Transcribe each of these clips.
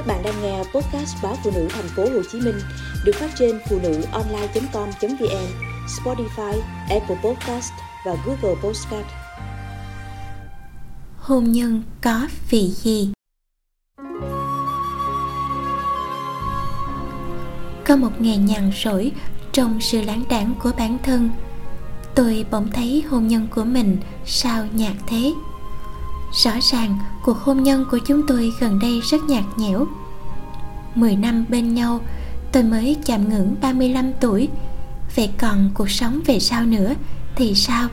Các bạn đang nghe podcast báo phụ nữ thành phố Hồ Chí Minh được phát trên phụ nữ online.com.vn, Spotify, Apple Podcast và Google Podcast. Hôn nhân có vị gì? Có một ngày nhàn rỗi trong sự lãng đảng của bản thân, tôi bỗng thấy hôn nhân của mình sao nhạt thế Rõ ràng cuộc hôn nhân của chúng tôi gần đây rất nhạt nhẽo. 10 năm bên nhau tôi mới chạm ngưỡng 35 tuổi. Vậy còn cuộc sống về sau nữa thì sao?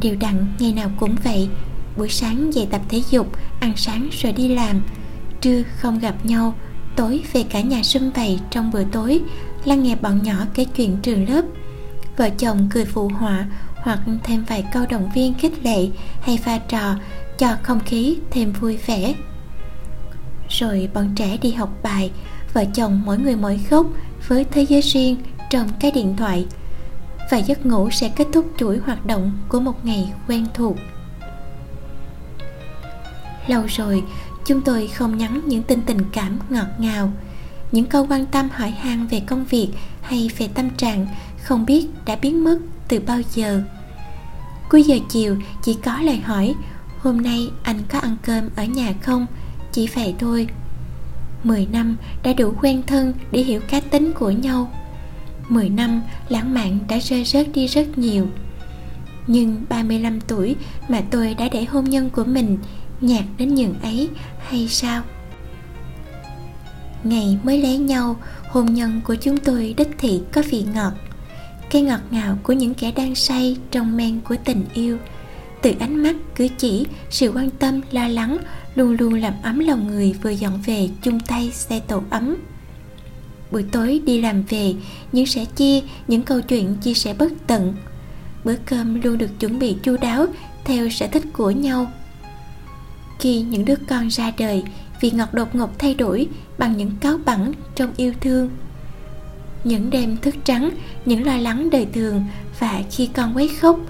Điều đặn ngày nào cũng vậy. Buổi sáng dậy tập thể dục, ăn sáng rồi đi làm. Trưa không gặp nhau, tối về cả nhà sum vầy trong bữa tối Lắng nghe bọn nhỏ kể chuyện trường lớp. Vợ chồng cười phụ họa hoặc thêm vài câu động viên khích lệ hay pha trò cho không khí thêm vui vẻ. Rồi bọn trẻ đi học bài, vợ chồng mỗi người mỗi khóc với thế giới riêng trong cái điện thoại. Và giấc ngủ sẽ kết thúc chuỗi hoạt động của một ngày quen thuộc. Lâu rồi, chúng tôi không nhắn những tin tình cảm ngọt ngào, những câu quan tâm hỏi han về công việc hay về tâm trạng không biết đã biến mất từ bao giờ? Cuối giờ chiều, chỉ có lời hỏi, hôm nay anh có ăn cơm ở nhà không? Chỉ vậy thôi. Mười năm đã đủ quen thân để hiểu cá tính của nhau. Mười năm lãng mạn đã rơi rớt đi rất nhiều. Nhưng 35 tuổi mà tôi đã để hôn nhân của mình, nhạt đến nhường ấy, hay sao? Ngày mới lấy nhau, hôn nhân của chúng tôi đích thị có vị ngọt cái ngọt ngào của những kẻ đang say trong men của tình yêu. Từ ánh mắt cử chỉ, sự quan tâm, lo lắng luôn luôn làm ấm lòng người vừa dọn về chung tay xe tổ ấm. Buổi tối đi làm về, những sẻ chia, những câu chuyện chia sẻ bất tận. Bữa cơm luôn được chuẩn bị chu đáo theo sở thích của nhau. Khi những đứa con ra đời vì ngọt đột ngột thay đổi bằng những cáo bẳng trong yêu thương những đêm thức trắng, những lo lắng đời thường và khi con quấy khóc.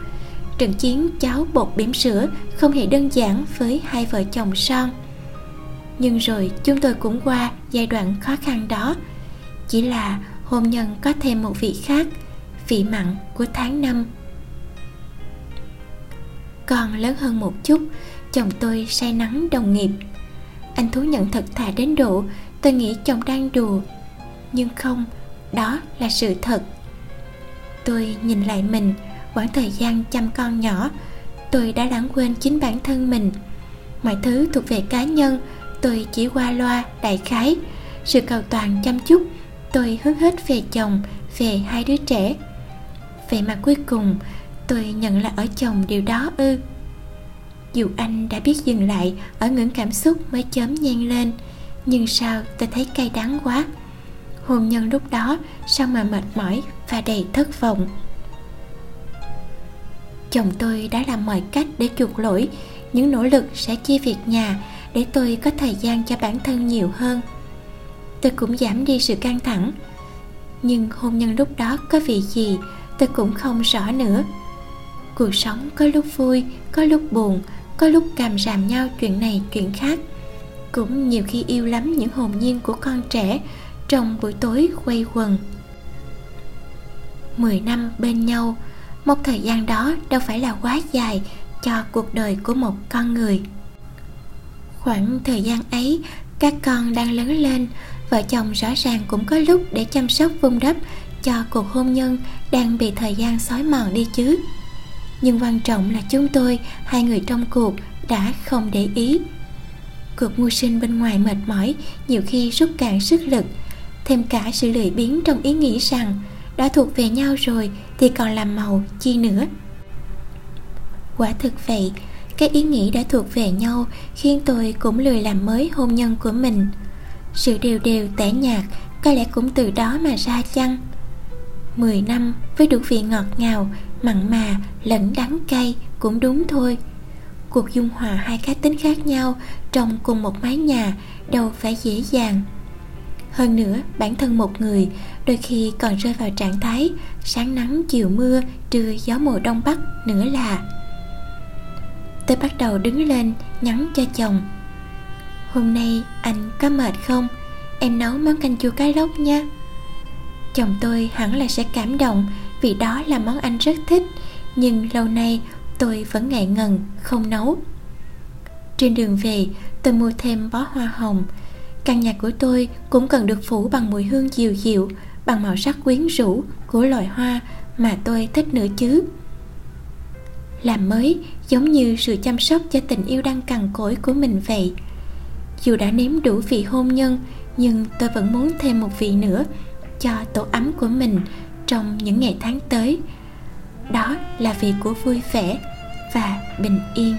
Trận chiến cháu bột bỉm sữa không hề đơn giản với hai vợ chồng son. Nhưng rồi chúng tôi cũng qua giai đoạn khó khăn đó. Chỉ là hôn nhân có thêm một vị khác, vị mặn của tháng năm. Con lớn hơn một chút, chồng tôi say nắng đồng nghiệp. Anh thú nhận thật thà đến độ tôi nghĩ chồng đang đùa. Nhưng không đó là sự thật. Tôi nhìn lại mình, quãng thời gian chăm con nhỏ, tôi đã lãng quên chính bản thân mình. Mọi thứ thuộc về cá nhân, tôi chỉ qua loa, đại khái. Sự cầu toàn chăm chút, tôi hướng hết về chồng, về hai đứa trẻ. Vậy mà cuối cùng, tôi nhận là ở chồng điều đó ư. Dù anh đã biết dừng lại ở ngưỡng cảm xúc mới chớm nhen lên, nhưng sao tôi thấy cay đắng quá hôn nhân lúc đó, sao mà mệt mỏi và đầy thất vọng? Chồng tôi đã làm mọi cách để chuộc lỗi. Những nỗ lực sẽ chia việc nhà để tôi có thời gian cho bản thân nhiều hơn. Tôi cũng giảm đi sự căng thẳng. Nhưng hôn nhân lúc đó có vị gì, tôi cũng không rõ nữa. Cuộc sống có lúc vui, có lúc buồn, có lúc càm ràm nhau chuyện này chuyện khác. Cũng nhiều khi yêu lắm những hồn nhiên của con trẻ trong buổi tối quay quần. Mười năm bên nhau, một thời gian đó đâu phải là quá dài cho cuộc đời của một con người. Khoảng thời gian ấy, các con đang lớn lên, vợ chồng rõ ràng cũng có lúc để chăm sóc vun đắp cho cuộc hôn nhân đang bị thời gian xói mòn đi chứ. Nhưng quan trọng là chúng tôi, hai người trong cuộc, đã không để ý. Cuộc mưu sinh bên ngoài mệt mỏi, nhiều khi rút cạn sức lực thêm cả sự lười biếng trong ý nghĩ rằng đã thuộc về nhau rồi thì còn làm màu chi nữa. Quả thực vậy, cái ý nghĩ đã thuộc về nhau khiến tôi cũng lười làm mới hôn nhân của mình. Sự đều đều tẻ nhạt, có lẽ cũng từ đó mà ra chăng? Mười năm với đủ vị ngọt ngào, mặn mà, lẫn đắng cay cũng đúng thôi. Cuộc dung hòa hai cá tính khác nhau trong cùng một mái nhà, đâu phải dễ dàng hơn nữa, bản thân một người, đôi khi còn rơi vào trạng thái sáng nắng, chiều mưa, trưa gió mùa đông bắc nữa là. Tôi bắt đầu đứng lên nhắn cho chồng. Hôm nay anh có mệt không? Em nấu món canh chua cá lóc nha. Chồng tôi hẳn là sẽ cảm động vì đó là món anh rất thích, nhưng lâu nay tôi vẫn ngại ngần không nấu. Trên đường về, tôi mua thêm bó hoa hồng căn nhà của tôi cũng cần được phủ bằng mùi hương dịu dịu, bằng màu sắc quyến rũ của loài hoa mà tôi thích nữa chứ. Làm mới, giống như sự chăm sóc cho tình yêu đang cằn cỗi của mình vậy. Dù đã nếm đủ vị hôn nhân, nhưng tôi vẫn muốn thêm một vị nữa cho tổ ấm của mình trong những ngày tháng tới. Đó là vị của vui vẻ và bình yên.